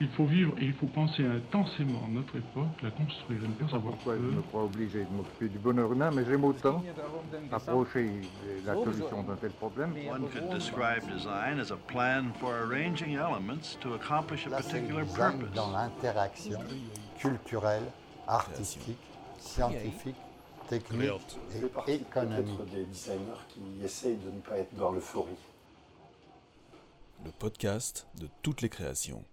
Il faut vivre et il faut penser intensément notre époque, la construire et ne pas avoir Pourquoi peur. je me crois obligé de m'occuper du bonheur humain, mais j'aime autant approcher la solution d'un tel problème. One could describe design as a plan for arranging elements to accomplish a particular purpose. dans l'interaction culturelle, artistique, scientifique, technique et économique. des designers qui essayent de ne pas être dans l'euphorie. le podcast de toutes les créations.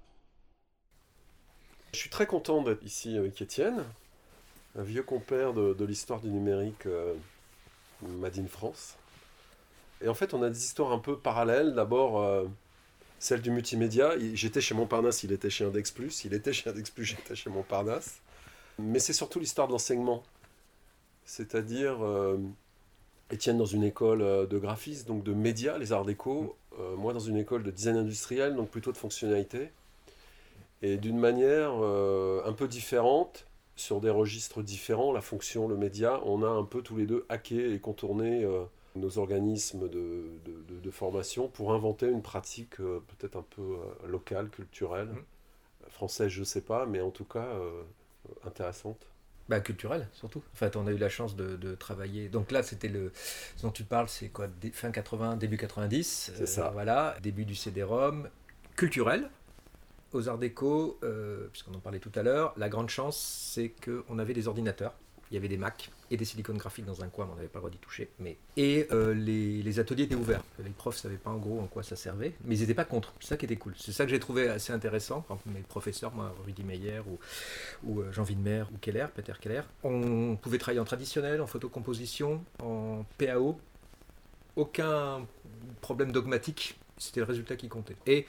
Je suis très content d'être ici avec Étienne, un vieux compère de, l'histoire du numérique euh, Made in France. Et en fait, on a des histoires un peu parallèles. D'abord, euh, celle du multimédia. J'étais chez Montparnasse, il était chez Index Plus. Il était chez Index Plus, j'étais chez Montparnasse. Mais c'est surtout l'histoire de l'enseignement. C'est-à-dire, euh, Étienne dans une école euh, de graphisme, donc de médias, les arts déco. euh, moi dans une école de design industriel, donc plutôt de fonctionnalité et d'une manière euh, un peu différente, sur des registres différents, la fonction, le média, on a un peu tous les deux hacké et contourné euh, nos organismes de, de- de- de formation pour inventer une pratique euh, peut-être un peu locale, culturelle, française, je sais pas, mais en tout cas intéressante. Bah, culturel, surtout. En fait, on a eu la chance de, de travailler. Donc là, c'était le. Ce dont tu parles, c'est quoi Fin 80, début 90. C'est ça. Voilà, début du CD-ROM. Culturel. Aux Arts Déco, euh, puisqu'on en parlait tout à l'heure, la grande chance, c'est qu'on avait des ordinateurs. Il y avait des Mac et des silicone graphiques dans un coin, mais on n'avait pas le droit d'y toucher. Mais... Et euh, les, ateliers étaient ouverts. Les profs ne savaient pas en gros en quoi ça servait, mais ils n'étaient pas contre. C'est ça qui était cool. C'est ça que j'ai trouvé assez intéressant. Mes professeurs, moi, Rudy Meyer ou, euh, Jean Widmer ou Keller, Peter Keller, on pouvait travailler en traditionnel, en photocomposition, en PAO. Aucun problème dogmatique. C'était le résultat qui comptait. Et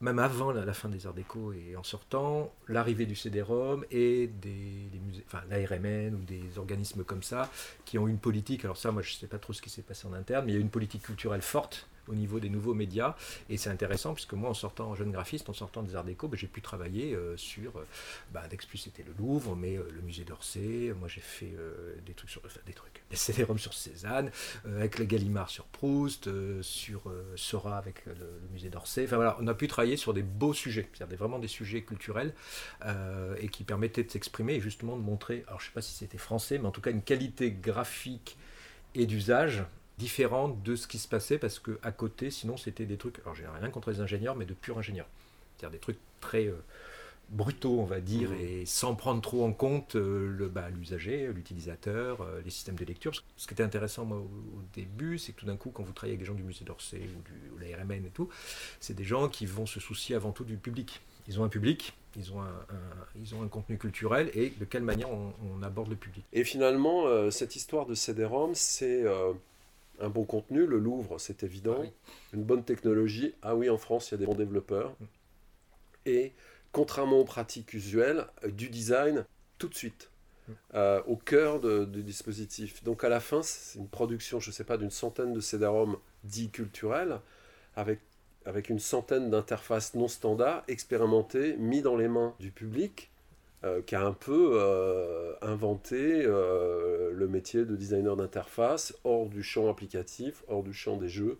même avant la, fin des arts déco et en sortant, l'arrivée du CD-ROM et des, des musées, enfin l'ARMN ou des organismes comme ça qui ont une politique, alors ça moi je ne sais pas trop ce qui s'est passé en interne, mais il y a une politique culturelle forte au niveau des nouveaux médias et c'est intéressant puisque moi en sortant jeune graphiste, en sortant des arts déco, ben, j'ai pu travailler euh, sur, euh, bah, Index Plus c'était le Louvre, mais euh, le musée d'Orsay, moi j'ai fait des trucs sur, des trucs, des CD-ROM sur Cézanne, avec le Gallimard sur Proust, sur Sora avec le, le musée d'Orsay. Enfin voilà, on a pu travailler sur des beaux sujets, c'est-à-dire vraiment des sujets culturels et qui permettaient de s'exprimer et justement de montrer, alors je sais pas si c'était français, mais en tout cas une qualité graphique et d'usage différente de ce qui se passait parce que à côté, sinon c'était des trucs, alors j'ai rien contre les ingénieurs, mais de purs ingénieurs. C'est-à-dire des trucs très euh, brutaux, on va dire, et sans prendre trop en compte euh, le bah, l'usager, l'utilisateur, euh, les systèmes de lecture. Ce qui était intéressant moi, au, au début, c'est que tout d'un coup, quand vous travaillez avec des gens du musée d'Orsay ou, du, ou la RMN et tout, c'est des gens qui vont se soucier avant tout du public. Ils ont un public, ils ont un, un- ils ont un contenu culturel et de quelle manière on, on aborde le public. Et finalement, cette histoire de CD-ROM, c'est un bon contenu. Le Louvre, c'est évident. Ah oui. Une bonne technologie. Ah oui, en France, il y a des bons développeurs. Et contrairement aux pratiques usuelles, euh, du design tout de suite. euh, au cœur de- du dispositif. Donc à la fin, c'est une production, je ne sais pas, d'une centaine de CD-ROM dits culturels, avec, avec une centaine d'interfaces non standards, expérimentées, mis dans les mains du public, euh, qui a un peu euh, inventé euh, le métier de designer d'interface hors du champ applicatif, hors du champ des jeux.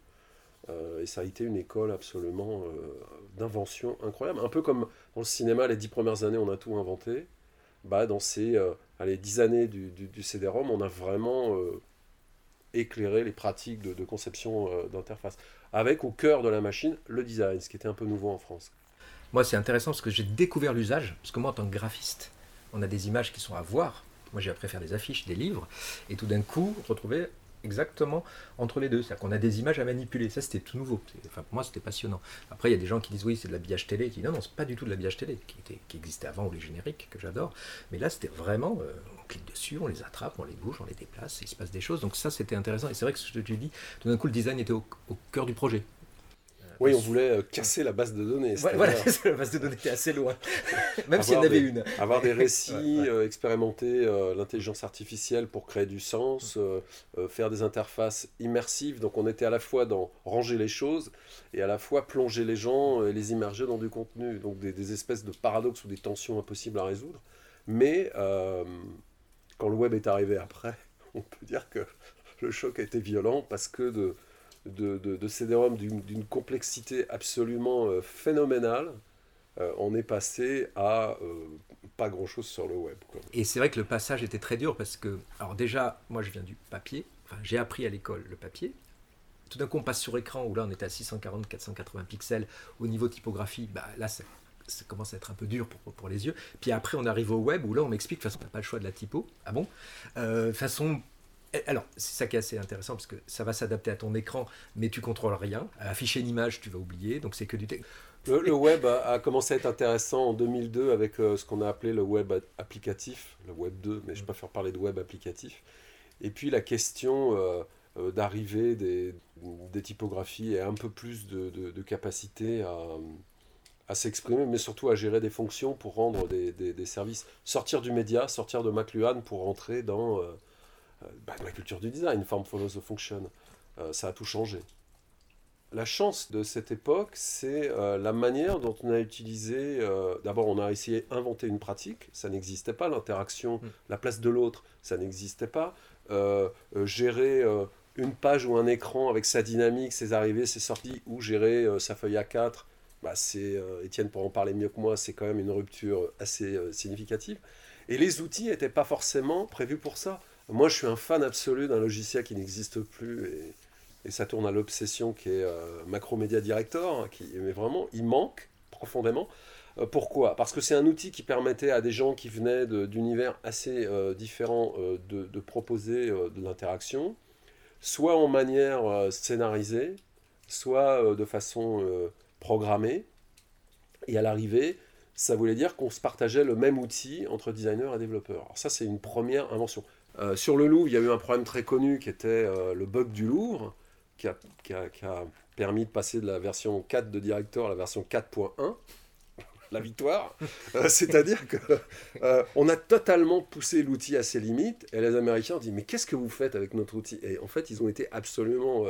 Et ça a été une école absolument d'invention incroyable. Un peu comme dans le cinéma, les dix premières années, on a tout inventé. Bah, dans ces allez, dix années du, du, CD-ROM, on a vraiment éclairé les pratiques de, conception d'interface. Avec au cœur de la machine le design, ce qui était un peu nouveau en France. Moi, c'est intéressant parce que j'ai découvert l'usage. Parce que moi, en tant que graphiste, on a des images qui sont à voir. Moi, j'ai appris à faire des affiches, des livres. Et tout d'un coup, retrouver exactement entre les deux. C'est-à-dire qu'on a des images à manipuler. Ça, c'était tout nouveau. Enfin, pour moi, c'était passionnant. Après, il y a des gens qui disent oui, c'est de l'habillage télé. Qui disent non, non, c'est pas du tout de l'habillage télé, qui, existait avant, ou les génériques, que j'adore. Mais là, c'était vraiment, euh, on clique dessus, on les attrape, on les bouge, on les déplace, il se passe des choses. Donc ça, c'était intéressant. Et c'est vrai que ce que tu dis, tout d'un coup, le design était au cœur du projet. Oui, on voulait euh, casser la base de données. Voilà, la base de données était assez loin. Même s'il y en avait des- une. Avoir des récits, Ouais, ouais. euh, expérimenter euh, l'intelligence artificielle pour créer du sens, euh, faire des interfaces immersives. Donc on était à la fois dans ranger les choses et à la fois plonger les gens et les immerger dans du contenu. Donc des, des espèces de paradoxes ou des tensions impossibles à résoudre. Mais euh, quand le web est arrivé après, on peut dire que le choc a été violent parce que de, de, de, de CD-ROM d'une complexité absolument euh, phénoménale, euh, on est passé à euh, pas grand-chose sur le web. Et c'est vrai que le passage était très dur parce que, alors déjà, moi je viens du papier, j'ai appris à l'école le papier. Tout d'un coup on passe sur écran où là on était à 640-480 pixels. Au niveau typographie, bah, là ça, commence à être un peu dur pour, les yeux. Puis après on arrive au web où là on m'explique, de toute façon on n'a pas le choix de la typo. Ah bon? Euh, façon alors, c'est ça qui est assez intéressant parce que ça va s'adapter à ton écran, mais tu contrôles rien. Afficher une image, tu vas oublier, donc c'est que du texte. Le, le web a, a commencé à être intéressant en 2002 avec euh, ce qu'on a appelé le web applicatif, le web 2, mais je préfère parler de web applicatif. Et puis la question euh, euh, d'arrivée des, des typographies et un peu plus de, de- de capacité à, à s'exprimer, mais surtout à gérer des fonctions pour rendre des, des- des services. Sortir du média, sortir de McLuhan pour rentrer dans, bah, dans la culture du design, form follows the function. Euh, ça a tout changé. La chance de cette époque, c'est euh, la manière dont on a utilisé. euh, D'abord, on a essayé d'inventer une pratique, ça n'existait pas, l'interaction, Mm. la place de l'autre, ça n'existait pas. Euh, euh, gérer euh, une page ou un écran avec sa dynamique, ses arrivées, ses sorties, ou gérer euh, sa feuille A4, bah, c'est, euh, Étienne pour en parler mieux que moi, c'est quand même une rupture assez euh, significative. Et les outils n'étaient pas forcément prévus pour ça. Moi, je suis un fan absolu d'un logiciel qui n'existe plus et, ça tourne à l'obsession qui est euh, Macromedia Director, hein, qui, mais vraiment, il manque profondément. Euh, pourquoi? Parce que c'est un outil qui permettait à des gens qui venaient d'univers assez euh, différents de, de proposer de l'interaction, soit en manière scénarisée, soit de façon programmée. Et à l'arrivée, ça voulait dire qu'on se partageait le même outil entre designers et développeurs. Alors ça, c'est une première invention. Euh, sur le Louvre, il y a eu un problème très connu qui était euh, le bug du Louvre, qui a, permis de passer de la version 4 de Director à la version 4.1. La victoire. Euh, C'est-à-dire que on a totalement poussé l'outil à ses limites et les Américains ont dit mais qu'est-ce que vous faites avec notre outil? Et en fait, ils ont été absolument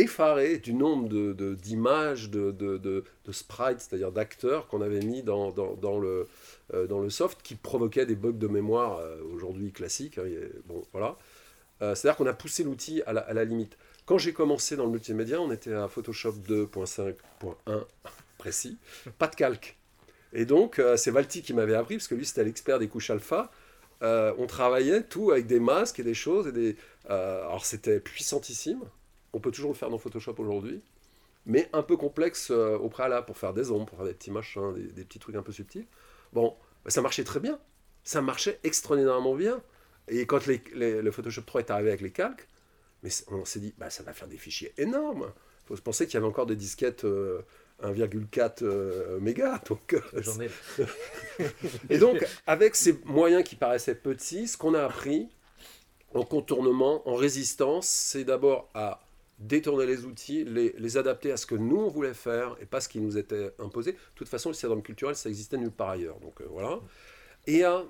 effarés du nombre d'images, de, de, de, sprites, c'est-à-dire d'acteurs qu'on avait mis dans, dans, le, euh, dans le soft qui provoquaient des bugs de mémoire euh, aujourd'hui classiques. hein, bon, voilà. Euh, C'est-à-dire qu'on a poussé l'outil à la, limite. Quand j'ai commencé dans le multimédia, on était à Photoshop 2.5.1 précis, pas de calque. Et donc, c'est Valti qui m'avait appris, parce que lui, c'était l'expert des couches alpha. On travaillait tout avec des masques et des choses. Et des, alors, c'était puissantissime. On peut toujours le faire dans Photoshop aujourd'hui. Mais un peu complexe euh, au préalable pour faire des ombres, pour faire des petits machins, des, des petits trucs un peu subtils. Bon, bah, ça marchait très bien. Ça marchait extraordinairement bien. Et quand les- les- le Photoshop 3 est arrivé avec les calques, mais on s'est dit, bah, ça va faire des fichiers énormes. Il faut se penser qu'il y avait encore des disquettes euh, 1,4 euh, mégas. Donc, euh, et donc, avec ces moyens qui paraissaient petits, ce qu'on a appris en contournement, en résistance, c'est d'abord à détourner les outils, les, adapter à ce que nous, on voulait faire et pas ce qui nous était imposé. De toute façon, le syndrome culturel, ça existait nulle part ailleurs. Donc, euh, voilà. Et à,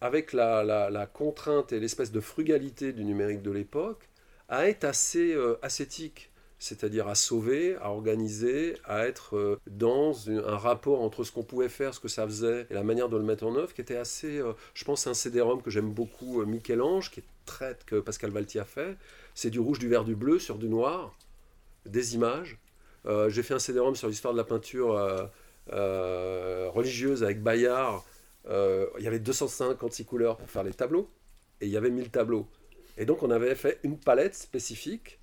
avec la, contrainte et l'espèce de frugalité du numérique de l'époque, à être assez euh, ascétique c'est-à-dire à sauver, à organiser, à être euh, dans un rapport entre ce qu'on pouvait faire, ce que ça faisait, et la manière de le mettre en œuvre, qui était assez, je pense, à un CD-ROM que j'aime beaucoup, Michel-Ange, qui est que Pascal Valti a fait. C'est du rouge, du vert, du bleu sur du noir, des images. Euh, J'ai fait un CD-ROM sur l'histoire de la peinture euh, euh, religieuse avec Bayard. Il y avait 256 couleurs pour faire les tableaux, et il y avait 1000 tableaux. Et donc on avait fait une palette spécifique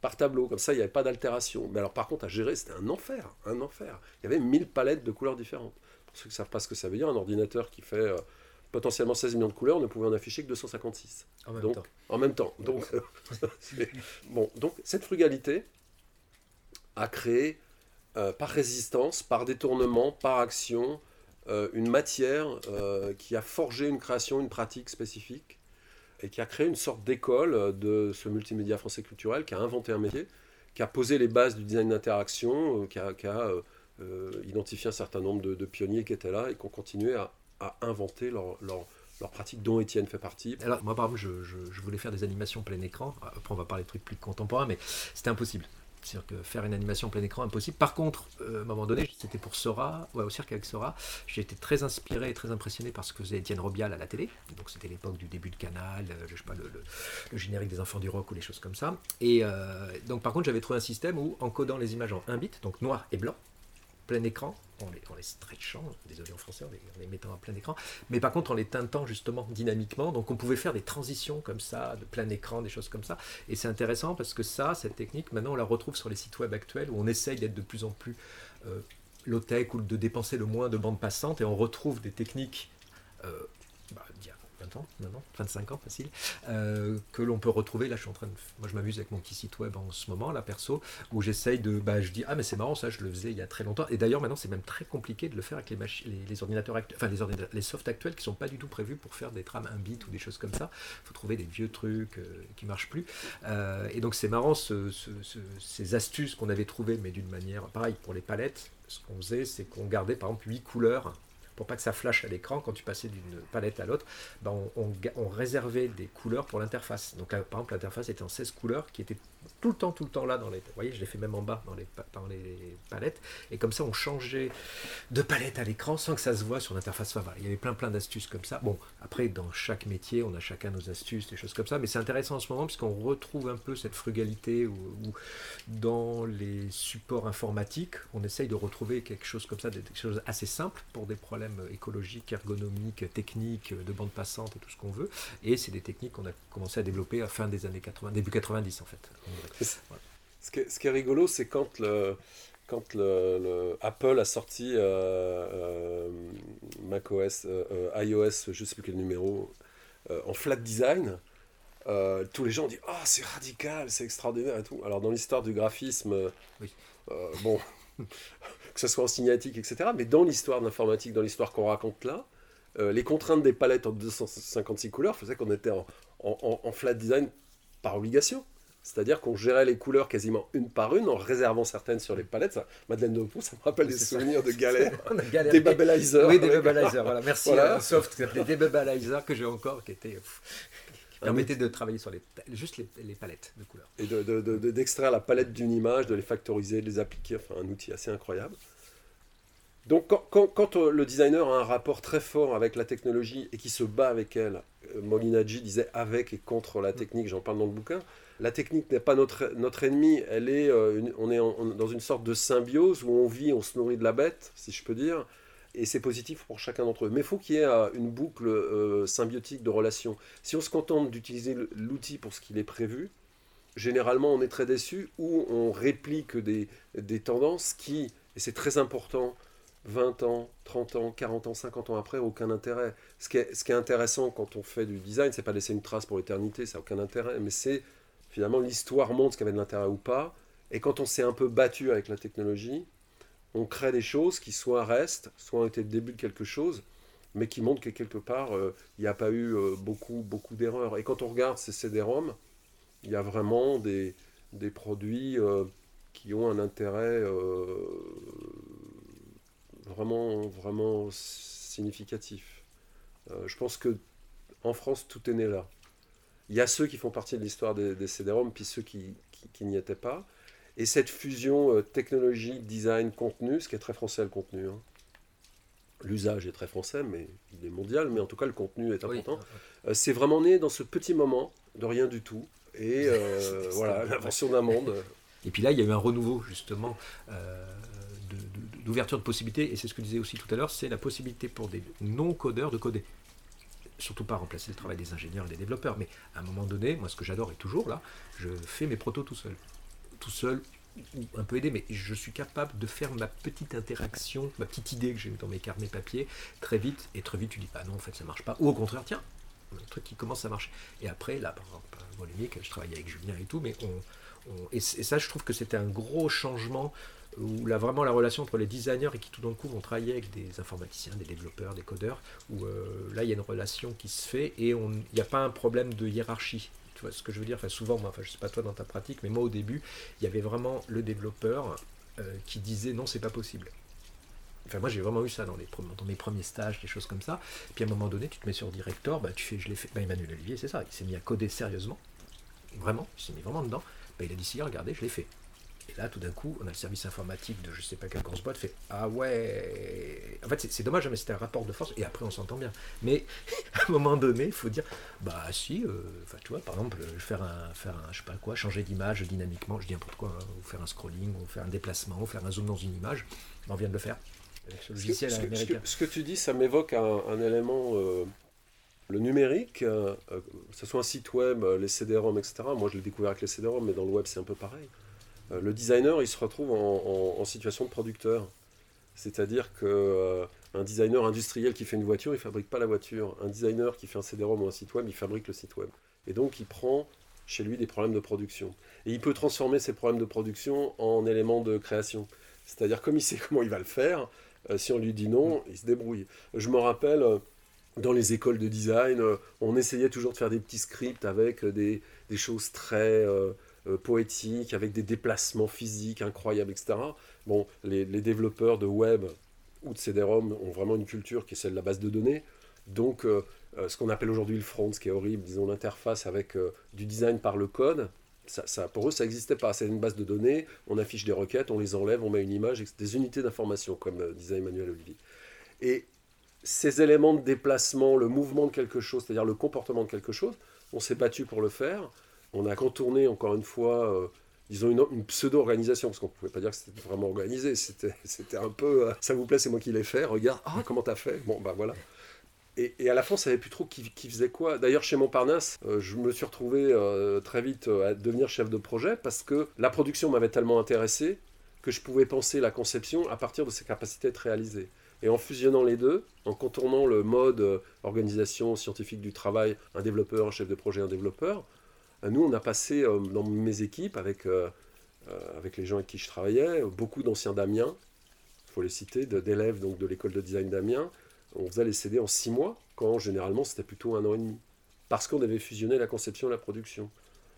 par tableau, comme ça il n'y avait pas d'altération. Mais alors par contre à gérer c'était un enfer, un enfer. Il y avait 1000 palettes de couleurs différentes. Pour ceux qui ne savent pas ce que ça veut dire, un ordinateur qui fait potentiellement 16 millions de couleurs ne pouvait en afficher que 256 En même Donc, temps. en même temps. Donc, bon, donc cette frugalité a créé euh, par résistance, par détournement, par action, euh, une matière euh, qui a forgé une création, une pratique spécifique et qui a créé une sorte d'école de ce multimédia français culturel, qui a inventé un métier, qui a posé les bases du design d'interaction, qui a, qui a, identifié un certain nombre de, de pionniers qui étaient là et qui ont continué à, inventer leur, pratique dont Étienne fait partie. Alors, moi, par exemple, je, voulais faire des animations plein écran. Après, on va parler de trucs plus contemporains, mais c'était impossible. C'est-à-dire que faire une animation plein écran, impossible. Par contre, euh, à un moment donné, c'était pour Sora, ouais, au cirque avec Sora, j'ai été très inspiré et très impressionné par ce que faisait Étienne Robial à la télé. Donc, c'était l'époque du début de Canal, euh, je sais pas, le générique des Enfants du Rock ou les choses comme ça. Et euh, donc, par contre, j'avais trouvé un système où, en codant les images en 1 bit, donc noir et blanc, plein écran, en les, stretchant, désolé en français, en les, mettant à plein écran, mais par contre en les teintant justement dynamiquement. Donc on pouvait faire des transitions comme ça, de plein écran, des choses comme ça. Et c'est intéressant parce que ça, cette technique, maintenant on la retrouve sur les sites web actuels où on essaye d'être de plus en plus euh, low-tech ou de dépenser le moins de bandes passantes et on retrouve des techniques euh, bah, 20 ans, maintenant, 25 ans facile, euh, que l'on peut retrouver. Là, je suis en train de. Moi, je m'amuse avec mon petit site web en ce moment, là, perso, où j'essaye de. Bah, je dis, ah, mais c'est marrant, ça, je le faisais il y a très longtemps. Et d'ailleurs, maintenant, c'est même très compliqué de le faire avec les, machi- les, ordinateurs actuels, enfin, les, ordinateurs, les softs actuels qui sont pas du tout prévus pour faire des trames 1 bit ou des choses comme ça. Il faut trouver des vieux trucs euh, qui marchent plus. Euh, et donc, c'est marrant, ce- ce- ce- ces astuces qu'on avait trouvées, mais d'une manière. Pareil, pour les palettes, ce qu'on faisait, c'est qu'on gardait, par exemple, 8 couleurs pour pas que ça flash à l'écran quand tu passais d'une palette à l'autre, ben, on, on réservait des couleurs pour l'interface. Donc euh, par exemple l'interface était en 16 couleurs qui étaient tout le temps, tout le temps là dans les. Vous voyez, je l'ai fait même en bas dans les, dans les palettes. Et comme ça on changeait de palette à l'écran sans que ça se voit sur l'interface. Voilà, il y avait plein plein d'astuces comme ça. Bon, après dans chaque métier on a chacun nos astuces, des choses comme ça. Mais c'est intéressant en ce moment puisqu'on retrouve un peu cette frugalité où, dans les supports informatiques, on essaye de retrouver quelque chose comme ça, des des choses assez simples pour des problèmes écologiques, ergonomiques, techniques, de bande passante et tout ce qu'on veut. Et c'est des techniques qu'on a commencé à développer à fin des années 80, début 90 en fait. Ce qui est, ce qui est rigolo, c'est quand le, quand le, le- Apple a sorti euh, euh, macOS, euh, euh, iOS, je ne sais plus quel numéro, euh, en flat design, tous les gens disent Ah, c'est radical, c'est extraordinaire et tout. Alors, dans l'histoire du graphisme, Oui. bon, que ce soit en signatique, etc., mais dans l'histoire de l'informatique, dans l'histoire qu'on raconte là, les contraintes des palettes en 256 couleurs faisaient qu'on était en, en- en- en flat design par obligation. C'est-à-dire qu'on gérait les couleurs quasiment une par une en réservant certaines sur les palettes. Ça, Madeleine de ça me rappelle des ça. souvenirs de galères. On a galéré. des babelizers. Oui, des Bubblizer, voilà. Merci Voilà. à un soft qui s'appelait des Bubblizer que j'ai encore, qui était. permettait de travailler sur les, juste les, les palettes de couleurs. Et de- de- de- de- d'extraire la palette d'une image, de les factoriser, de les appliquer. Enfin, un outil assez incroyable. Donc, quand, quand- quand, euh, le designer a un rapport très fort avec la technologie et qui se bat avec elle, euh, Molinaggi disait avec et contre la technique, j'en parle dans le bouquin, la technique n'est pas notre, notre ennemi, elle est, euh, on est dans une sorte de symbiose où on vit, on se nourrit de la bête, si je peux dire, et c'est positif pour chacun d'entre eux. Mais il faut qu'il y ait euh, une boucle euh, symbiotique de relations. Si on se contente d'utiliser l'outil pour ce qu'il est prévu, généralement on est très déçu ou on réplique des, des tendances qui, et c'est très important, 20 ans, 30 ans, 40 ans, 50 ans après, aucun intérêt. Ce qui est, ce qui est intéressant quand on fait du design, c'est pas laisser une trace pour l'éternité, ça n'a aucun intérêt, mais c'est finalement l'histoire montre ce qui avait de l'intérêt ou pas. Et quand on s'est un peu battu avec la technologie, on crée des choses qui soit restent, soit ont été le début de quelque chose, mais qui montrent que quelque part, euh, il n'y a pas eu euh, beaucoup, beaucoup d'erreurs. Et quand on regarde ces CD-ROM, il y a vraiment des, des produits euh, qui ont un intérêt vraiment, vraiment significatif. Je pense que en France, tout est né là. Il y a ceux qui font partie de l'histoire des, des CD-ROM, puis ceux qui, qui- qui n'y étaient pas. Et cette fusion euh, technologie, design, contenu, ce qui est très français le contenu. hein. L'usage est très français, mais il est mondial, mais en tout cas le contenu est Oui. important. Euh, c'est vraiment né dans ce petit moment de rien du tout. Et euh, voilà, l'invention d'un monde. Et puis là, il y a eu un renouveau, justement, euh, de- de- d'ouverture de, possibilités, et c'est ce que je disais aussi tout à l'heure, c'est la possibilité pour des non-codeurs de coder. Surtout pas remplacer le travail des ingénieurs et des développeurs, mais à un moment donné, moi ce que j'adore est toujours là, je fais mes protos tout seul. Tout seul, ou un peu aidé, mais je suis capable de faire ma petite interaction, ma petite idée que j'ai dans mes carnets papier, très vite, et très vite tu dis, bah non, en fait ça marche pas, ou au contraire, tiens, un truc qui commence à marcher. Et après, là, par exemple, Volumique, je travaille avec Julien et tout, mais on- et, ça, je trouve que c'était un gros changement où là, vraiment la relation entre les designers et qui tout d'un coup vont travailler avec des informaticiens, des développeurs, des codeurs, où euh, là, il y a une relation qui se fait et il n'y a pas un problème de hiérarchie. Tu vois ce que je veux dire? Souvent, moi, je sais pas toi dans ta pratique, mais moi au début, il y avait vraiment le développeur euh, qui disait non, c'est pas possible. Enfin, moi j'ai vraiment eu ça dans mes premiers stages, des choses comme ça. Puis à un moment donné, tu te mets sur Director, bah, tu fais, je l'ai fait. Bah, Emmanuel Olivier, c'est ça, il s'est mis à coder sérieusement, vraiment, il s'est mis vraiment dedans. Bah, il a dit si, regardez, je l'ai fait. Et là, tout d'un coup, on a le service informatique de je sais pas quelle grosse boîte fait Ah ouais. En fait, c'est- dommage, hein, mais c'était un rapport de force. Et après, on s'entend bien. Mais à un moment donné, il faut dire Bah si, euh, tu vois, par exemple, euh, faire un, faire un, je sais pas quoi, changer d'image dynamiquement, je dis n'importe quoi, hein, ou faire un scrolling, ou faire un déplacement, ou faire un zoom dans une image. On vient de le faire. Avec ce logiciel ce que- ce que- ce que tu dis, ça m'évoque un, un élément, euh, le numérique, euh, euh, que ce soit un site web, euh, les CD-ROM, etc. Moi, je l'ai découvert avec les CD-ROM, mais dans le web, c'est un peu pareil. Le designer, il se retrouve en, situation de producteur. C'est-à-dire que euh, un designer industriel qui fait une voiture, il fabrique pas la voiture. Un designer qui fait un CD-ROM ou un site web, il fabrique le site web. Et donc, il prend chez lui des problèmes de production. Et il peut transformer ces problèmes de production en éléments de création. C'est-à-dire, comme il sait comment il va le faire, si on lui dit non, il se débrouille. Je me rappelle, dans les écoles de design, euh, on essayait toujours de faire des petits scripts avec euh, des, des choses très euh, poétiques, avec des déplacements physiques incroyables, etc. Bon, les, développeurs de web ou de CD-ROM ont vraiment une culture qui est celle de la base de données. Donc, ce qu'on appelle aujourd'hui le front, ce qui est horrible, disons l'interface avec du design par le code, ça, pour eux, ça n'existait pas. C'est une base de données, on affiche des requêtes, on les enlève, on met une image, des unités d'information, comme disait Emmanuel Olivier. Et ces éléments de déplacement, le mouvement de quelque chose, c'est-à-dire le comportement de quelque chose, on s'est battu pour le faire. On a contourné, encore une fois, euh, disons, une, une pseudo-organisation, parce qu'on ne pouvait pas dire que c'était vraiment organisé. C'était un peu, euh, ça vous plaît, c'est moi qui l'ai fait, regarde, ah, comment t'as fait? Bon, bah voilà. Et, et à la fin, on savait plus trop qui, qui faisait quoi. D'ailleurs, chez Montparnasse, euh, je me suis retrouvé euh, très vite euh, à devenir chef de projet parce que la production m'avait tellement intéressé que je pouvais penser la conception à partir de ses capacités de réaliser. Et en fusionnant les deux, en contournant le mode euh, organisation scientifique du travail, un développeur, un chef de projet, un développeur, euh, nous, on a passé euh, dans mes équipes, avec, avec les gens avec qui je travaillais, beaucoup d'anciens d'Amiens, il faut les citer, d'élèves donc de l'école de design d'Amiens, on faisait les CD en six mois, quand généralement c'était plutôt un an et demi. Parce qu'on avait fusionné la conception et la production.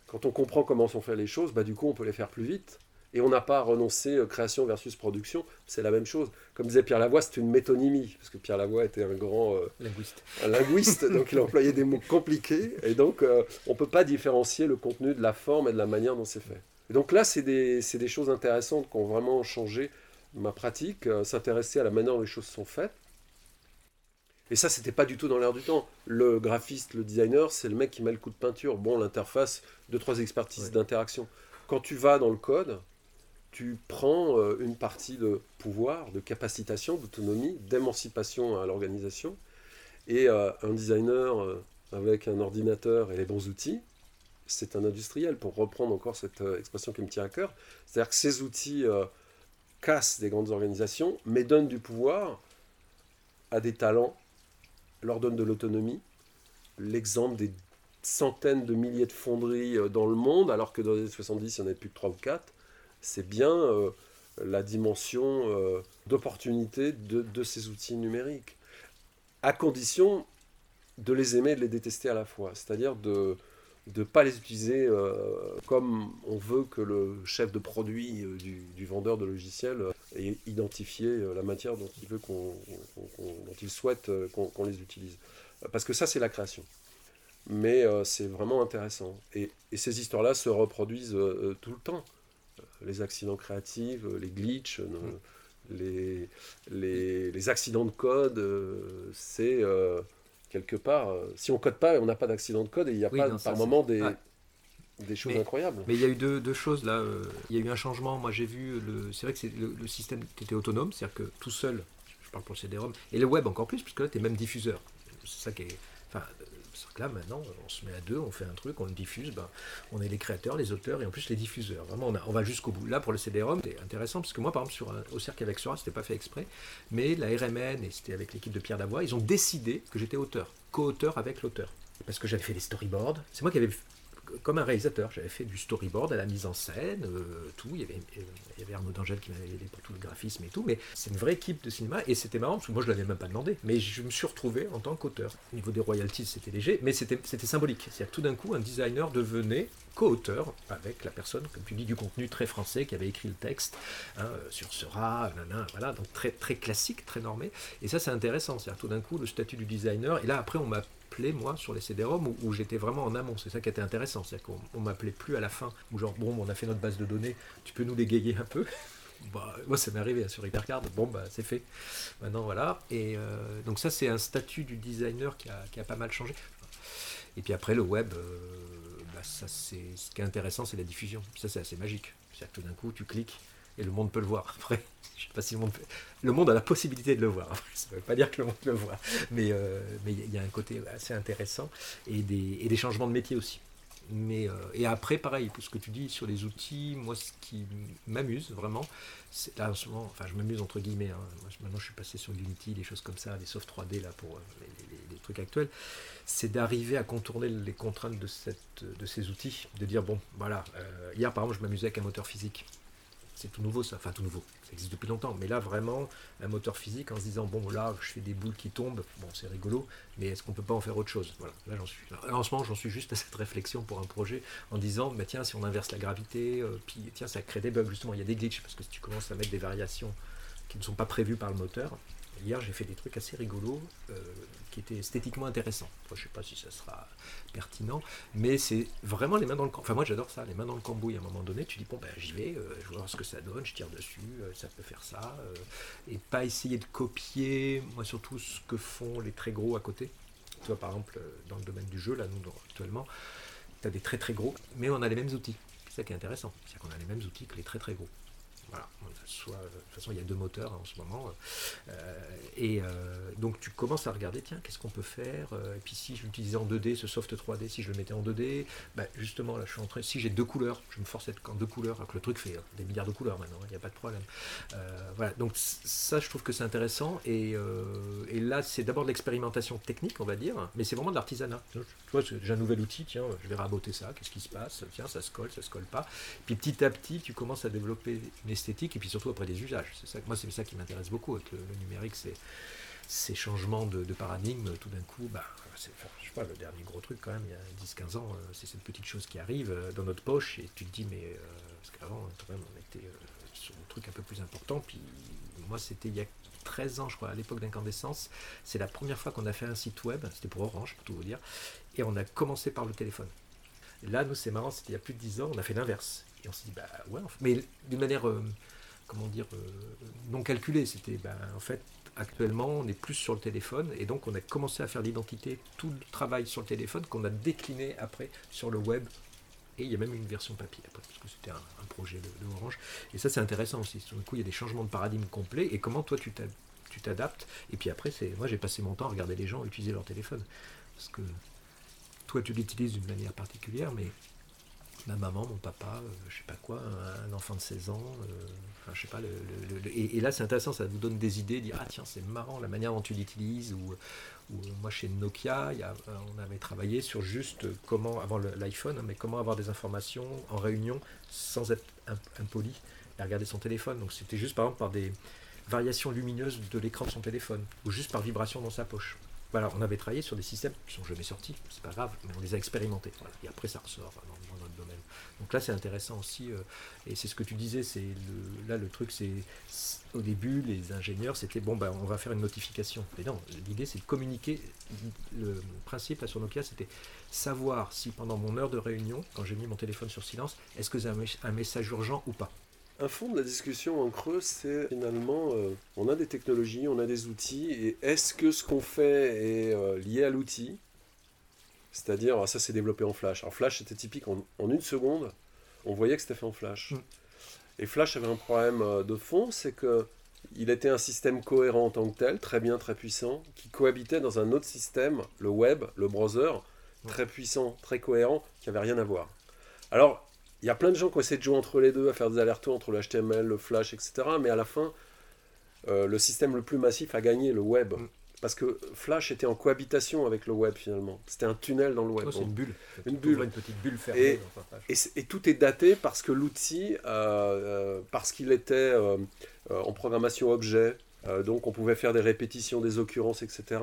Quand on comprend comment sont faites les choses, bah, du coup on peut les faire plus vite. Et on n'a pas renoncé euh, création versus production, c'est la même chose. Comme disait Pierre Lavoie, c'est une métonymie, parce que Pierre Lavoie était un grand euh, Linguiste. un linguiste, donc il a employé des mots compliqués, et donc euh, on ne peut pas différencier le contenu de la forme et de la manière dont c'est fait. Et donc là, c'est des, des choses intéressantes qui ont vraiment changé ma pratique, euh, s'intéresser à la manière dont les choses sont faites. Et ça, c'était pas du tout dans l'air du temps. Le graphiste, le designer, c'est le mec qui met le coup de peinture. Bon, l'interface, deux, trois expertises Ouais. d'interaction. Quand tu vas dans le code, tu prends euh, une partie de pouvoir, de capacitation, d'autonomie, d'émancipation à l'organisation. Et euh, un designer euh, avec un ordinateur et les bons outils, c'est un industriel, pour reprendre encore cette expression qui me tient à cœur. C'est-à-dire que ces outils cassent des grandes organisations, mais donnent du pouvoir à des talents, leur donnent de l'autonomie. L'exemple des centaines de milliers de fonderies dans le monde, alors que dans les années 70, il n'y en avait plus que 3 ou 4, c'est bien euh, la dimension euh, d'opportunité de, ces outils numériques. À condition de les aimer et de les détester à la fois. C'est-à-dire de ne pas les utiliser euh, comme on veut que le chef de produit du, vendeur de logiciels ait identifié la matière dont il veut qu'on, dont il souhaite qu'on, les utilise. Parce que ça, c'est la création. Mais c'est vraiment intéressant. Et, ces histoires-là se reproduisent tout le temps. Les accidents créatifs, les glitches, euh, les, les, les accidents de code, euh, c'est euh, quelque part. si on code pas, on n'a pas d'accident de code et il n'y a Oui, pas non, par moment des, ouais. des choses Mais- incroyables. Mais il y a eu deux, deux choses là. il y a eu un changement. Moi, j'ai vu le. C'est vrai que le, le système était autonome, c'est-à-dire que tout seul, je parle pour le CD-ROM, et le web encore plus, puisque là, tu es même diffuseur. C'est ça qui est. Enfin, c'est que là, maintenant, on se met à deux, on fait un truc, on le diffuse. Ben, on est les créateurs, les auteurs et en plus les diffuseurs. Vraiment, on, va jusqu'au bout. Là, pour le CD-ROM, c'est intéressant, parce que moi, par exemple, sur au Cirque avec Sora, c'était pas fait exprès, mais la RMN, et c'était avec l'équipe de Pierre Davois, ils ont décidé que j'étais auteur, co-auteur avec l'auteur. Parce que j'avais fait des storyboards. C'est moi qui avais comme un réalisateur, j'avais fait du storyboard à la mise en scène, euh, tout. Il y, avait, Arnaud d'Angèle qui m'avait aidé pour tout le graphisme et tout. Mais c'est une vraie équipe de cinéma et c'était marrant parce que moi je l'avais même pas demandé. Mais je me suis retrouvé en tant qu'auteur. Au niveau des royalties, c'était léger, mais c'était symbolique. C'est-à-dire que tout d'un coup, un designer devenait co-auteur avec la personne, comme tu dis, du contenu très français qui avait écrit le texte hein, sur Sera, nanana, voilà, donc très, très classique, très normé. Et ça, c'est intéressant. C'est-à-dire tout d'un coup, le statut du designer. Et là, après, on m'a moi, sur les CD-ROM, où, j'étais vraiment en amont. C'est ça qui était intéressant. C'est qu'on on m'appelait plus à la fin, où genre, bon, on a fait notre base de données, tu peux nous l'égayer un peu? Bah, moi, ça m'est arrivé hein, sur Hypercard. Bon, bah, c'est fait. Maintenant, voilà. Et euh, donc, ça, c'est un statut du designer qui a, qui a, pas mal changé. Et puis après, le web, euh, bah, ça, c'est, ce qui est intéressant, c'est la diffusion. Ça, c'est assez magique. C'est-à-dire que tout d'un coup, tu cliques et le monde peut le voir. Après, je sais pas si le monde peut... Le monde a la possibilité de le voir. Ça ne veut pas dire que le monde le voit. Mais euh, mais il y a un côté assez intéressant et des, et des changements de métier aussi. Mais, euh, et après, pareil, pour ce que tu dis sur les outils, moi, ce qui m'amuse vraiment, c'est là en ce moment, enfin, je m'amuse entre guillemets. Hein, maintenant, je suis passé sur Unity, des choses comme ça, des soft 3D là pour euh, les, trucs actuels. C'est d'arriver à contourner les contraintes de, cette, de ces outils, de dire bon, voilà. Hier, par exemple, je m'amusais avec un moteur physique. C'est tout nouveau, ça. Enfin, tout nouveau. Ça existe depuis longtemps. Mais là, vraiment, un moteur physique en se disant bon, là, je fais des boules qui tombent. Bon, c'est rigolo. Mais est-ce qu'on peut pas en faire autre chose? Voilà. Là, j'en suis. En ce moment, j'en suis juste à cette réflexion pour un projet en disant bah, tiens, si on inverse la gravité, euh, puis tiens, ça crée des bugs. Justement, il y a des glitches parce que si tu commences à mettre des variations qui ne sont pas prévues par le moteur. Hier, j'ai fait des trucs assez rigolos euh, qui étaient esthétiquement intéressants. Je sais pas si ça sera pertinent, mais c'est vraiment les mains dans le cambouis. Enfin, moi, j'adore ça, les mains dans le cambouis. À un moment donné, tu dis bon, ben, j'y vais, euh, je vois voir ce que ça donne, je tire dessus, euh, ça peut faire ça, et pas essayer de copier, moi, surtout ce que font les très gros à côté. Tu vois, par exemple, dans le domaine du jeu, là, nous, actuellement, tu as des très très gros, mais on a les mêmes outils. C'est ça qui est intéressant, c'est qu'on a les mêmes outils que les très très gros. Voilà. Soit, de toute façon, il y a deux moteurs hein, en ce moment. Euh, et euh, donc, tu commences à regarder, tiens, qu'est-ce qu'on peut faire Et puis, si je l'utilisais en 2D, ce soft 3D, si je le mettais en 2D, bah, justement, là, je suis en train, si j'ai deux couleurs, je me force à être en deux couleurs, alors que le truc fait des milliards de couleurs maintenant, il n'y a pas de problème. Euh, voilà. Donc, ça, je trouve que c'est intéressant. Et, et là, c'est d'abord de l'expérimentation technique, on va dire, mais c'est vraiment de l'artisanat. Tu vois, j'ai un nouvel outil, tiens, je vais raboter ça, qu'est-ce qui se passe Tiens, ça se colle, ça se colle pas. Puis, petit à petit, tu commences à développer une esthétique et puis surtout après des usages. C'est ça, moi, c'est ça qui m'intéresse beaucoup avec le, numérique, c'est ces changements de, paradigme. Tout d'un coup, bah, c'est, je sais pas, le dernier gros truc quand même, il y a 10-15 ans, euh, c'est cette petite chose qui arrive euh, dans notre poche et tu te dis, mais euh, parce qu'avant, quand même, on était sur un truc un peu plus important. Puis moi, c'était il y a 13 ans, je crois, à l'époque d'Incandescence. C'est la première fois qu'on a fait un site web, c'était pour Orange, pour tout vous dire, et on a commencé par le téléphone. Là, nous, c'est marrant, c'était il y a plus de 10 ans, on a fait l'inverse. Et on s'est dit, bah ouais, mais d'une manière, euh, comment dire, euh, non calculée. C'était, ben, en fait, actuellement, on est plus sur le téléphone, et donc on a commencé à faire l'identité, tout le travail sur le téléphone, qu'on a décliné après sur le web. Et il y a même une version papier après, parce que c'était un, projet de, Orange. Et ça, c'est intéressant aussi. Tout d'un coup, il y a des changements de paradigme complets, et comment toi, tu t'adaptes. Et puis après, c'est moi, j'ai passé mon temps à regarder les gens utiliser leur téléphone. Parce que toi tu l'utilises d'une manière particulière, mais ma maman, mon papa, euh, je sais pas quoi, un, enfant de 16 ans, euh, enfin je sais pas, le, et, là c'est intéressant, ça vous donne des idées, dire ah tiens c'est marrant la manière dont tu l'utilises, ou, ou, moi chez Nokia, y a, on avait travaillé sur juste comment, avant l'iPhone, hein, mais comment avoir des informations en réunion sans être impoli et regarder son téléphone, donc c'était juste par exemple par des variations lumineuses de l'écran de son téléphone, ou juste par vibration dans sa poche. Voilà, on avait travaillé sur des systèmes qui sont jamais sortis, c'est pas grave, mais on les a expérimentés. Et après, ça ressort domaine. Donc là, c'est intéressant aussi, euh, et c'est ce que tu disais. C'est là le truc, c'est au début, les ingénieurs, c'était bon, ben, on va faire une notification. Mais non, l'idée, c'est de communiquer. Le principe là sur Nokia, c'était savoir si pendant mon heure de réunion, quand j'ai mis mon téléphone sur silence, est-ce que c'est un, un message urgent ou pas. Un fond de la discussion en creux, c'est finalement, euh, on a des technologies, on a des outils, et est-ce que ce qu'on fait est euh, lié à l'outil? C'est-à-dire, ça c'est développé en Flash. Alors Flash c'était typique, en, en, une seconde, on voyait que c'était fait en Flash. Mm. Et Flash avait un problème euh, de fond, c'est que il était un système cohérent en tant que tel, très bien, très puissant, qui cohabitait dans un autre système, le web, le browser, très puissant, très cohérent, qui n'avait rien à voir. Alors, il y a plein de gens qui essaient de jouer entre les deux, à faire des allers-retours entre le HTML, le Flash, etc. Mais à la fin, euh, le système le plus massif a gagné, le web. Mm. Parce que Flash était en cohabitation avec le web finalement. C'était un tunnel dans le web. Oh, c'est une bulle. Une bulle. Une petite bulle fermée. Et, et, et tout est daté parce que l'outil, euh, euh, parce qu'il était euh, en programmation objet, euh, donc on pouvait faire des répétitions, des occurrences, etc.,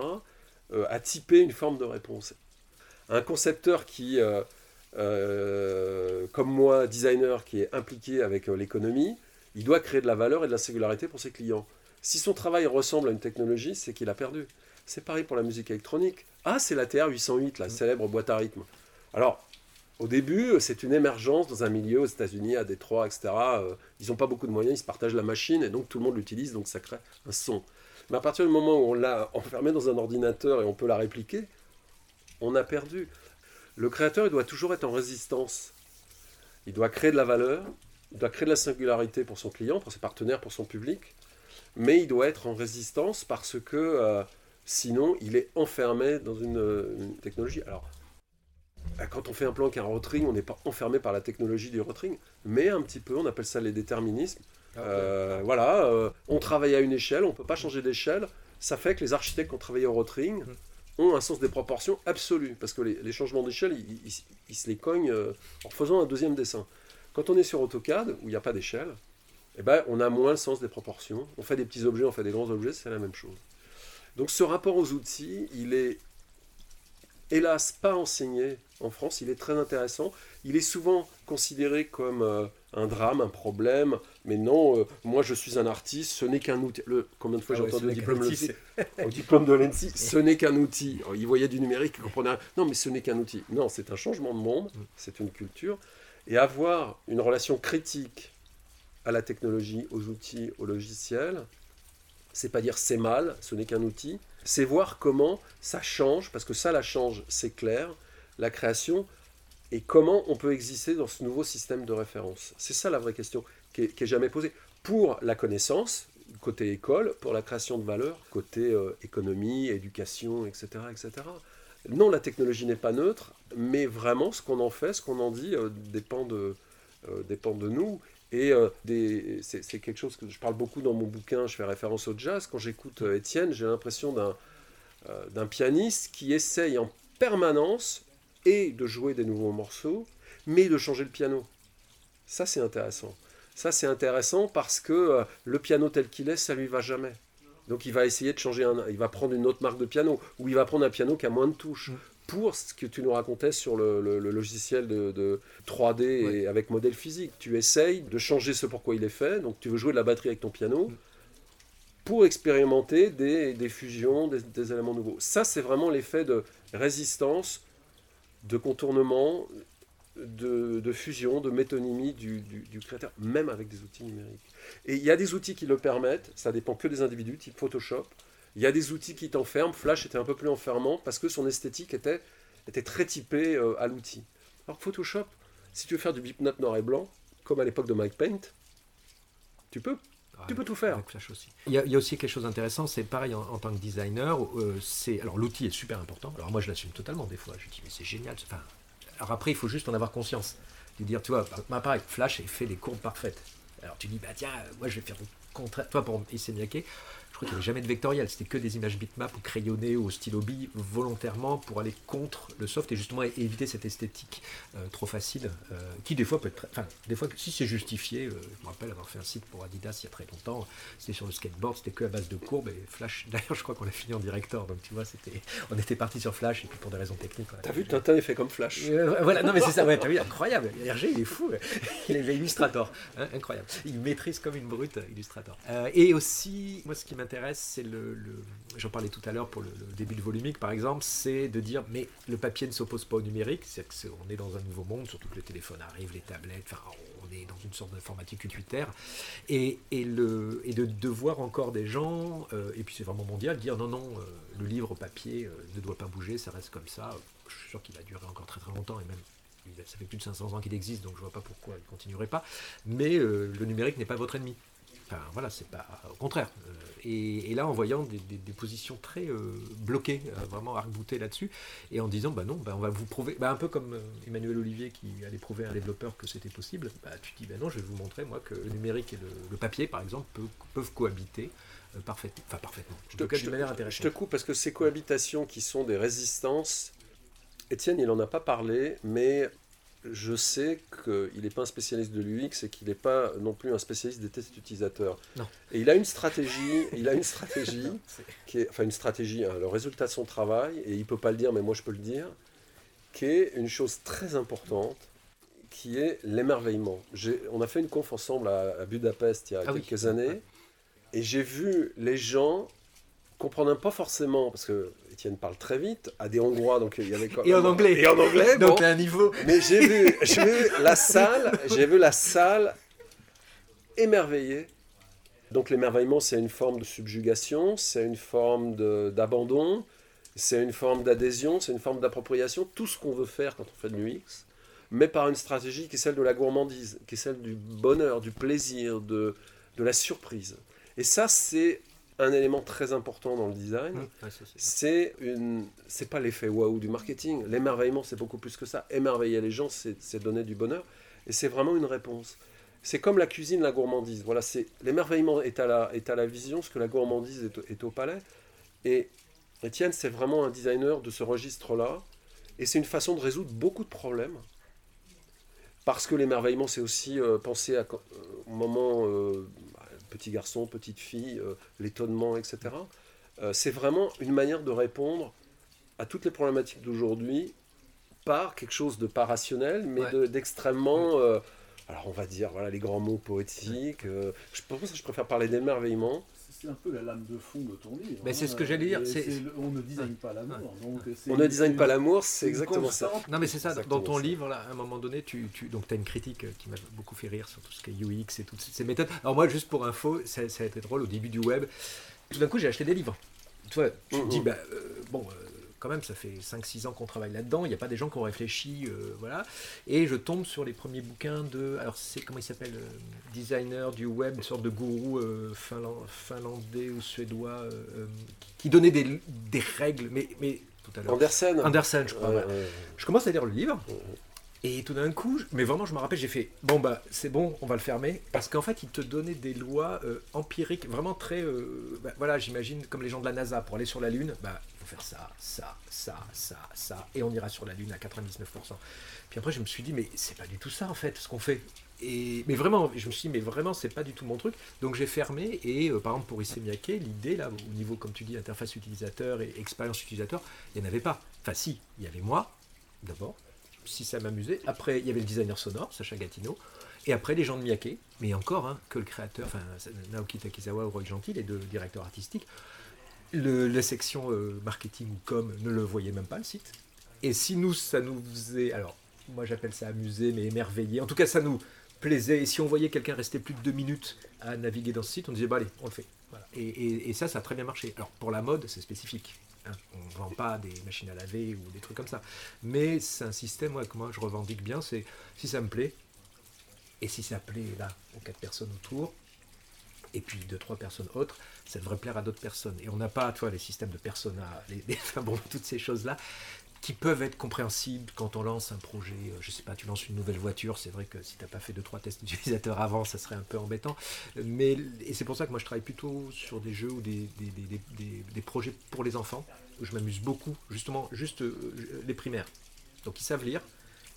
a typé une forme de réponse. Un concepteur qui comme moi, designer qui est impliqué avec l'économie, il doit créer de la valeur et de la singularité pour ses clients. Si son travail ressemble à une technologie, c'est qu'il a perdu. C'est pareil pour la musique électronique. Ah, c'est la TR-808, la célèbre boîte à rythme. Alors, au début, c'est une émergence dans un milieu aux États-Unis, à Détroit, etc. Euh, ils n'ont pas beaucoup de moyens, ils se partagent la machine et donc tout le monde l'utilise, donc ça crée un son. Mais à partir du moment où on l'a enfermé dans un ordinateur et on peut la répliquer, on a perdu. Le créateur, il doit toujours être en résistance. Il doit créer de la valeur, il doit créer de la singularité pour son client, pour ses partenaires, pour son public, mais il doit être en résistance parce que euh, sinon, il est enfermé dans une, une technologie. Alors, bah, quand on fait un plan qui est un rotring, on n'est pas enfermé par la technologie du rotring, mais un petit peu, on appelle ça les déterminismes. Ah, Euh, voilà, euh, on travaille à une échelle, on ne peut pas changer d'échelle. Ça fait que les architectes qui ont travaillé au rotring Mhm. ont un sens des proportions absolu, parce que les, les changements d'échelle, ils, ils- ils se les cognent euh, en faisant un deuxième dessin. Quand on est sur AutoCAD, où il n'y a pas d'échelle, eh ben, on a moins le sens des proportions. On fait des petits objets, on fait des grands objets, c'est la même chose. Donc ce rapport aux outils, il est hélas pas enseigné en France, il est très intéressant. Il est souvent considéré comme euh, un drame, un problème, mais non, euh, moi je suis un artiste, ce n'est qu'un outil. Le, combien de fois Ah j'ai ouais, entendu qu'un diplôme, outil, le- au diplôme de l'ENSI, ce n'est qu'un outil. Alors, il voyait du numérique, il comprenait rien. Non, mais ce n'est qu'un outil. Non, c'est un changement de monde, Mm. c'est une culture. Et avoir une relation critique à la technologie, aux outils, aux logiciels, c'est pas dire c'est mal, ce n'est qu'un outil, c'est voir comment ça change, parce que ça la change, c'est clair, la création, et comment on peut exister dans ce nouveau système de référence. C'est ça la vraie question qui est, jamais posée. Pour la connaissance, côté école, pour la création de valeur, côté euh, économie, éducation, etc., etc. Non, la technologie n'est pas neutre, mais vraiment ce qu'on en fait, ce qu'on en dit, euh, dépend, de, euh, dépend de nous. Et euh, c'est quelque chose que je parle beaucoup dans mon bouquin, je fais référence au jazz. Quand j'écoute euh, Étienne, j'ai l'impression d'un euh, d'un pianiste qui essaye en permanence et de jouer des nouveaux morceaux, mais de changer le piano. Ça, c'est intéressant. Ça, c'est intéressant parce que le piano tel qu'il est, ça lui va jamais. Donc, il va essayer de changer un. Il va prendre une autre marque de piano, ou il va prendre un piano qui a moins de touches. Pour ce que tu nous racontais sur le, le- le logiciel de, de 3D et avec modèle physique, tu essayes de changer ce pourquoi il est fait. Donc, tu veux jouer de la batterie avec ton piano Mm. pour expérimenter des, des fusions, des, des éléments nouveaux. Ça, c'est vraiment l'effet de résistance, de contournement, de, de fusion, de métonymie du, du, du créateur, même avec des outils numériques. Et il y a des outils qui le permettent, ça dépend que des individus, type Photoshop. Il y a des outils qui t'enferment, Flash était un peu plus enfermant parce que son esthétique était, était très typée euh, à l'outil. Alors que Photoshop, si tu veux faire du bitmap noir et blanc, comme à l'époque de Mike Paint, tu peux. Tu peux tout faire. Avec Flash aussi. Il y, a, il y a aussi quelque chose d'intéressant, c'est pareil en, en tant que designer. euh, c'est alors l'outil est super important. Alors moi je l'assume totalement des fois. Je dis mais c'est génial. Enfin, alors après il faut juste en avoir conscience. De dire tu vois, bah, pareil, Flash fait les courbes parfaites. Alors tu dis bah tiens, euh, moi je vais faire le contraire. Toi pour Issemiyake, je crois qu'il n'y avait jamais de vectoriel. C'était que des images bitmap ou crayonnées ou au stylo bille volontairement pour aller contre le soft et justement éviter cette esthétique euh, trop facile euh, qui des fois peut être enfin des fois si c'est justifié euh, je me rappelle avoir fait un site pour Adidas il y a très longtemps c'était sur le skateboard c'était que à base de courbes et Flash d'ailleurs je crois qu'on l'a fini en director donc tu vois c'était on était parti sur Flash et puis pour des raisons techniques a- T'as vu, Tintin est fait comme Flash. voilà, non mais c'est ça, ouais, t'as vu, incroyable. Hergé, il est fou. Il est Illustrator, hein, incroyable. Il maîtrise comme une brute Illustrator. Et aussi, moi, ce qui m'intéresse, c'est le, j'en parlais tout à l'heure pour le, début de volumique, par exemple, c'est de dire, mais le papier ne s'oppose pas au numérique. C'est que c'est- on est dans un nouveau monde, surtout que le téléphone arrive, les tablettes, enfin, on est dans une sorte d'informatique utilitaire, et, de, voir encore des gens, euh, et puis c'est vraiment mondial, dire non, non, euh, le livre papier euh, ne doit pas bouger, ça reste comme ça. Je suis sûr qu'il va durer encore très très longtemps, et même ça fait plus de 500 ans qu'il existe, donc je vois pas pourquoi il continuerait pas. Mais euh, le numérique n'est pas votre ennemi. Enfin voilà, c'est pas au contraire. Euh, et, et là, en voyant des, des- des positions très euh, bloquées, euh, vraiment arc-boutées là-dessus, et en disant bah non, bah, on va vous prouver, bah, un peu comme Emmanuel Olivier qui allait prouver à un développeur que c'était possible. Bah tu dis bah non, je vais vous montrer moi que le numérique et le, le papier, par exemple, peuvent cohabiter euh, parfaitement, enfin parfaitement. Je te, cas, je manière je intéressante. te coupe parce que ces cohabitations qui sont des résistances, Étienne, il n'en a pas parlé, mais je sais qu'il n'est pas un spécialiste de l'UX et qu'il n'est pas non plus un spécialiste des tests utilisateurs. Non. Et il a une stratégie, il a une stratégie C'est- qui est, enfin une stratégie, hein, le résultat de son travail, et il peut pas le dire, mais moi je peux le dire, qui est une chose très importante, qui est l'émerveillement. On a fait une conf ensemble à, à Budapest il y a Ah oui. quelques années, et j'ai vu les gens comprenant pas forcément, parce que Étienne parle très vite, à des Hongrois, donc il y avait Et en anglais. Et en anglais, Donc bon. à un niveau. Mais j'ai vu, vu la salle, j'ai vu la salle émerveillée. Donc l'émerveillement, c'est une forme de subjugation, c'est une forme d'abandon, c'est une forme d'adhésion, c'est une forme d'appropriation, tout ce qu'on veut faire quand on fait de l'UX, mais par une stratégie qui est celle de la gourmandise, qui est celle du bonheur, du plaisir, de, de la surprise. Et ça, c'est un élément très important dans le design. Ça, c'est- une, c'est pas l'effet waouh du marketing. L'émerveillement, c'est beaucoup plus que ça. Émerveiller les gens, c'est donner du bonheur, et c'est vraiment une réponse. C'est comme la cuisine, la gourmandise. Voilà, c'est l'émerveillement est à la est à la vision, ce que la gourmandise est, au- est au palais. Et Étienne, c'est vraiment un designer de ce registre-là, et c'est une façon de résoudre beaucoup de problèmes. Parce que l'émerveillement, c'est aussi euh, penser à, euh, au moment euh, petit garçon, petite fille, euh, l'étonnement, etc. Euh, c'est vraiment une manière de répondre à toutes les problématiques d'aujourd'hui par quelque chose de pas rationnel, mais Ouais. d'extrêmement. euh, alors on va dire voilà les grands mots poétiques. euh, je pense que je préfère parler d'émerveillement. C'est un peu la lame de fond de ton livre. Mais c'est hein. ce que j'allais dire, on ne design pas l'amour. donc c'est On ne design pas l'amour, c'est exactement ça. Non mais c'est ça, Exactement dans ton ça. livre, là, à un moment donné, tu, tu donc as une critique qui m'a beaucoup fait rire sur tout ce qui est UX et toutes ces méthodes. Alors moi, juste pour info, ça, ça a été drôle au début du web. Tout d'un coup, j'ai acheté des livres. Tu vois, tu te Mhm. dis, bah, euh, bon, euh, quand même, ça fait 5-6 ans qu'on travaille là-dedans, il n'y a pas des gens qui ont réfléchi, euh, voilà. Et je tombe sur les premiers bouquins de, alors c'est comment il s'appelle, euh, designer du web, une sorte de gourou euh, finlan- finlandais ou suédois, qui donnait des, des règles, mais, mais tout à l'heure. Andersen. Andersen, je crois. Ouais, ouais. ouais. Je commence à lire le livre. Et tout d'un coup, mais vraiment, je me rappelle, j'ai fait bon bah c'est bon, on va le fermer parce qu'en fait, il te donnait des lois euh, empiriques, vraiment très, euh, bah, voilà, j'imagine comme les gens de la NASA pour aller sur la Lune, bah faire ça, ça, ça, ça, ça, et on ira sur la Lune à 99%. Puis après, je me suis dit mais c'est pas du tout ça en fait ce qu'on fait. Et mais vraiment, je me suis dit mais vraiment c'est pas du tout mon truc. Donc j'ai fermé et euh, par exemple pour Issey Miyake, l'idée là au niveau comme tu dis interface utilisateur et expérience utilisateur, il n'y en avait pas. Enfin si, il y avait moi d'abord si ça m'amusait. Après, il y avait le designer sonore, Sacha Gatineau. Et après, les gens de Miyake. Mais encore, hein, que le créateur, enfin, Naoki Takizawa ou Roy Gentil, les deux directeurs artistiques, le, la section euh, marketing ou com ne le voyait même pas, le site. Et si nous, ça nous faisait, alors, moi j'appelle ça amuser, mais émerveiller. En tout cas, ça nous plaisait. Et si on voyait quelqu'un rester plus de deux minutes à naviguer dans ce site, on disait, bah allez, on le fait. Et, ça, ça a très bien marché. Alors, pour la mode, c'est spécifique. hein. On ne vend pas des machines à laver ou des trucs comme ça. Mais c'est un système moi, que moi je revendique bien, c'est si ça me plaît, et si ça plaît là aux quatre personnes autour, et puis deux, trois personnes autres, ça devrait plaire à d'autres personnes. Et on n'a pas, tu vois, les systèmes de persona, les, enfin bon, toutes ces choses-là, qui peuvent être compréhensibles quand on lance un projet, euh, je sais pas, tu lances une nouvelle voiture, c'est vrai que si tu n'as pas fait deux, trois tests utilisateurs avant, ça serait un peu embêtant. Mais, et c'est pour ça que moi je travaille plutôt sur des jeux ou des, des, des- des- des- des projets pour les enfants, où je m'amuse beaucoup, justement, juste euh, les primaires. Donc ils savent lire,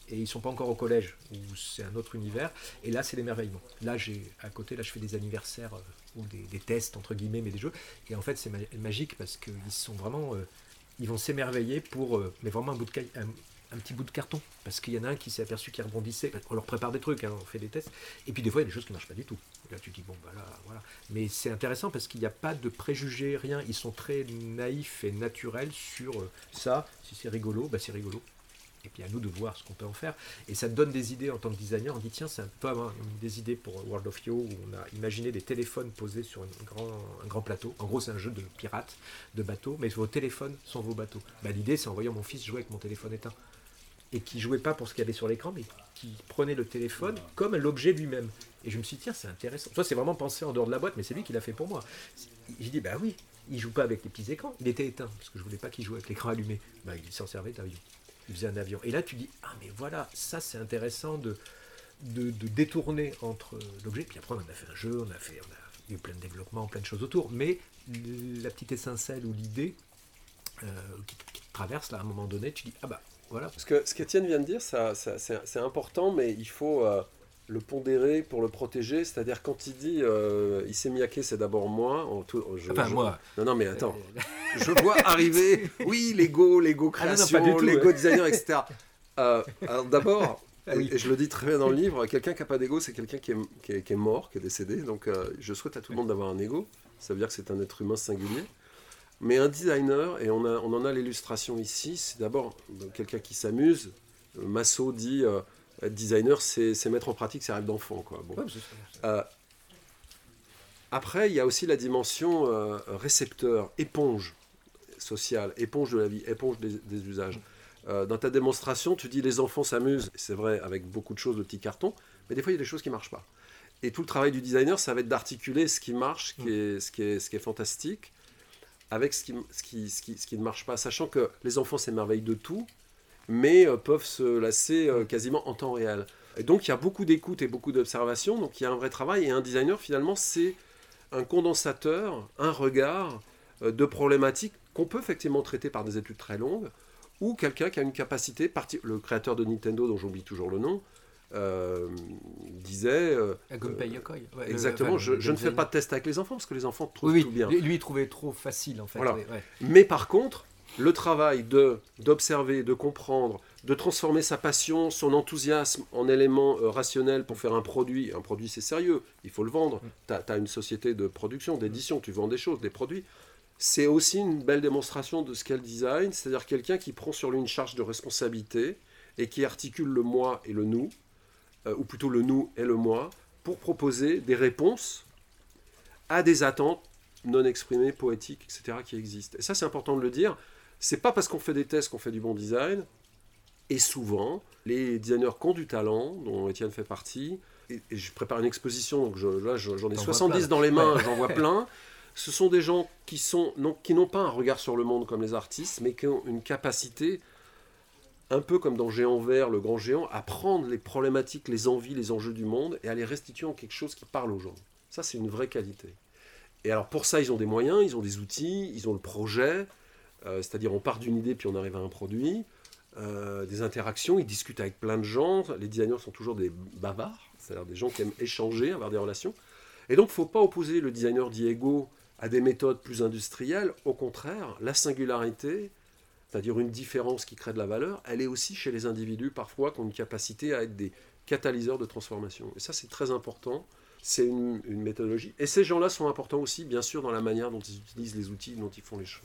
et ils sont pas encore au collège, où c'est un autre univers. Et là, c'est l'émerveillement. Là, j'ai à côté, là, je fais des anniversaires euh, ou des, tests entre guillemets, mais des jeux. Et en fait, c'est ma- magique parce qu'ils sont vraiment, euh, ils vont s'émerveiller pour, euh, mais vraiment un bout de un, petit bout de carton. Parce qu'il y en a un qui s'est aperçu qu'il rebondissait. On leur prépare des trucs, hein, on fait des tests. Et puis des fois, il y a des choses qui marchent pas du tout. Et là, tu dis bon, bah là, voilà. Mais c'est intéressant parce qu'il n'y a pas de préjugés, rien. Ils sont très naïfs et naturels sur ça. Si c'est rigolo, bah c'est rigolo. Et puis à nous de voir ce qu'on peut en faire. Et ça te donne des idées en tant que designer. On dit tiens, c'est un peu avoir des idées pour World of Yo où on a imaginé des téléphones posés sur une grand, un grand plateau. En gros, c'est un jeu de pirates, de bateaux, mais vos téléphones sont vos bateaux. Bah, L'idée, c'est en voyant mon fils jouer avec mon téléphone éteint. Et qui jouait pas pour ce qu'il y avait sur l'écran, mais qui prenait le téléphone comme l'objet lui-même. Et je me suis dit, tiens, c'est intéressant. Toi, c'est vraiment pensé en dehors de la boîte, mais c'est lui qui l'a fait pour moi. J'ai dit, bah oui, il joue pas avec les petits écrans. Il était éteint, parce que je voulais pas qu'il joue avec l'écran allumé. Bah, il s'en servait d'avion faisait un avion. Et là, tu dis, ah, mais voilà, ça c'est intéressant de, détourner entre l'objet. Puis après, on en a fait un jeu, on a fait, on a eu plein de développement, plein de choses autour. Mais la petite étincelle ou l'idée euh, qui, traverse là à un moment donné, tu dis, ah bah voilà. Parce que ce qu'Étienne vient de dire, ça, c'est important, mais il faut euh, le pondérer pour le protéger. C'est-à-dire quand il dit euh, Issey Miyake, c'est d'abord moi. en tout- je- Enfin, je- moi. Non, non, mais attends. Euh, je vois arriver, oui, Lego, Lego Ah création, Lego ouais. designer, etc. Euh, alors d'abord, Ah oui. et je le dis très bien dans le livre, quelqu'un qui n'a pas d'ego, c'est quelqu'un qui est, qui, est, qui est mort, qui est décédé. Donc euh, je souhaite à tout le monde d'avoir un ego. Ça veut dire que c'est un être humain singulier. Mais un designer, et on, a, on en a l'illustration ici, c'est d'abord quelqu'un qui s'amuse. Massot dit être designer, c'est mettre en pratique ses rêves d'enfant. quoi. Bon. Ouais, Euh, après, il y a aussi la dimension euh, récepteur, éponge sociale, éponge de la vie, éponge des, des usages. Euh, dans ta démonstration, tu dis les enfants s'amusent, c'est vrai, avec beaucoup de choses de petits cartons, mais des fois, il y a des choses qui ne marchent pas. Et tout le travail du designer, ça va être d'articuler ce qui marche, ce qui est, ce qui est, ce qui est fantastique, avec ce qui, ce, qui, ce, qui, ce qui ne marche pas, sachant que les enfants s'émerveillent de tout, mais euh, peuvent se lasser euh, quasiment en temps réel. Et donc il y a beaucoup d'écoute et beaucoup d'observation, donc il y a un vrai travail, et un designer finalement c'est un condensateur, un regard euh, de problématiques qu'on peut effectivement traiter par des études très longues, ou quelqu'un qui a une capacité, le créateur de Nintendo dont j'oublie toujours le nom, euh, disait... euh, Gunpei Yokoi. Ouais, le- exactement, enfin, je, ne fais pas de test avec les enfants, parce que les enfants trouvent Oui, tout bien. Lui, lui, il trouvait trop facile en fait. Voilà. ouais, ouais. Mais par contre, le travail de d'observer, de comprendre, de transformer sa passion, son enthousiasme en élément euh, rationnel pour faire un produit. Un produit, c'est sérieux, il faut le vendre. Tu as, une société de production, d'édition, tu vends des choses, des produits. C'est aussi une belle démonstration de ce qu'est le design, c'est-à-dire quelqu'un qui prend sur lui une charge de responsabilité et qui articule le moi et le nous, euh, ou plutôt le nous et le moi, pour proposer des réponses à des attentes non exprimées, poétiques, etc., qui existent. Et ça, c'est important de le dire. C'est pas parce qu'on fait des tests qu'on fait du bon design. Et souvent, les designers qui ont du talent, dont Étienne fait partie, et, et je prépare une exposition, donc je- là je- j'en ai T'en vois 70 plein. dans les mains, Ouais. j'en vois plein. Ce sont des gens qui sont non, qui n'ont pas un regard sur le monde comme les artistes, mais qui ont une capacité, un peu comme dans Géant Vert, le grand géant, à prendre les problématiques, les envies, les enjeux du monde et à les restituer en quelque chose qui parle aux gens. Ça, c'est une vraie qualité. Et alors pour ça, ils ont des moyens, ils ont des outils, ils ont le projet, euh, c'est-à-dire on part d'une idée puis on arrive à un produit, euh, des interactions, ils discutent avec plein de gens, les designers sont toujours des bavards, c'est-à-dire des gens qui aiment échanger, avoir des relations. Et donc il ne faut pas opposer le designer Diego à des méthodes plus industrielles, au contraire, la singularité, c'est-à-dire une différence qui crée de la valeur, elle est aussi chez les individus parfois qui ont une capacité à être des catalyseurs de transformation. Et ça c'est très important c'est une, une méthodologie. Et ces gens-là sont importants aussi, bien sûr, dans la manière dont ils utilisent les outils, dont ils font les choses.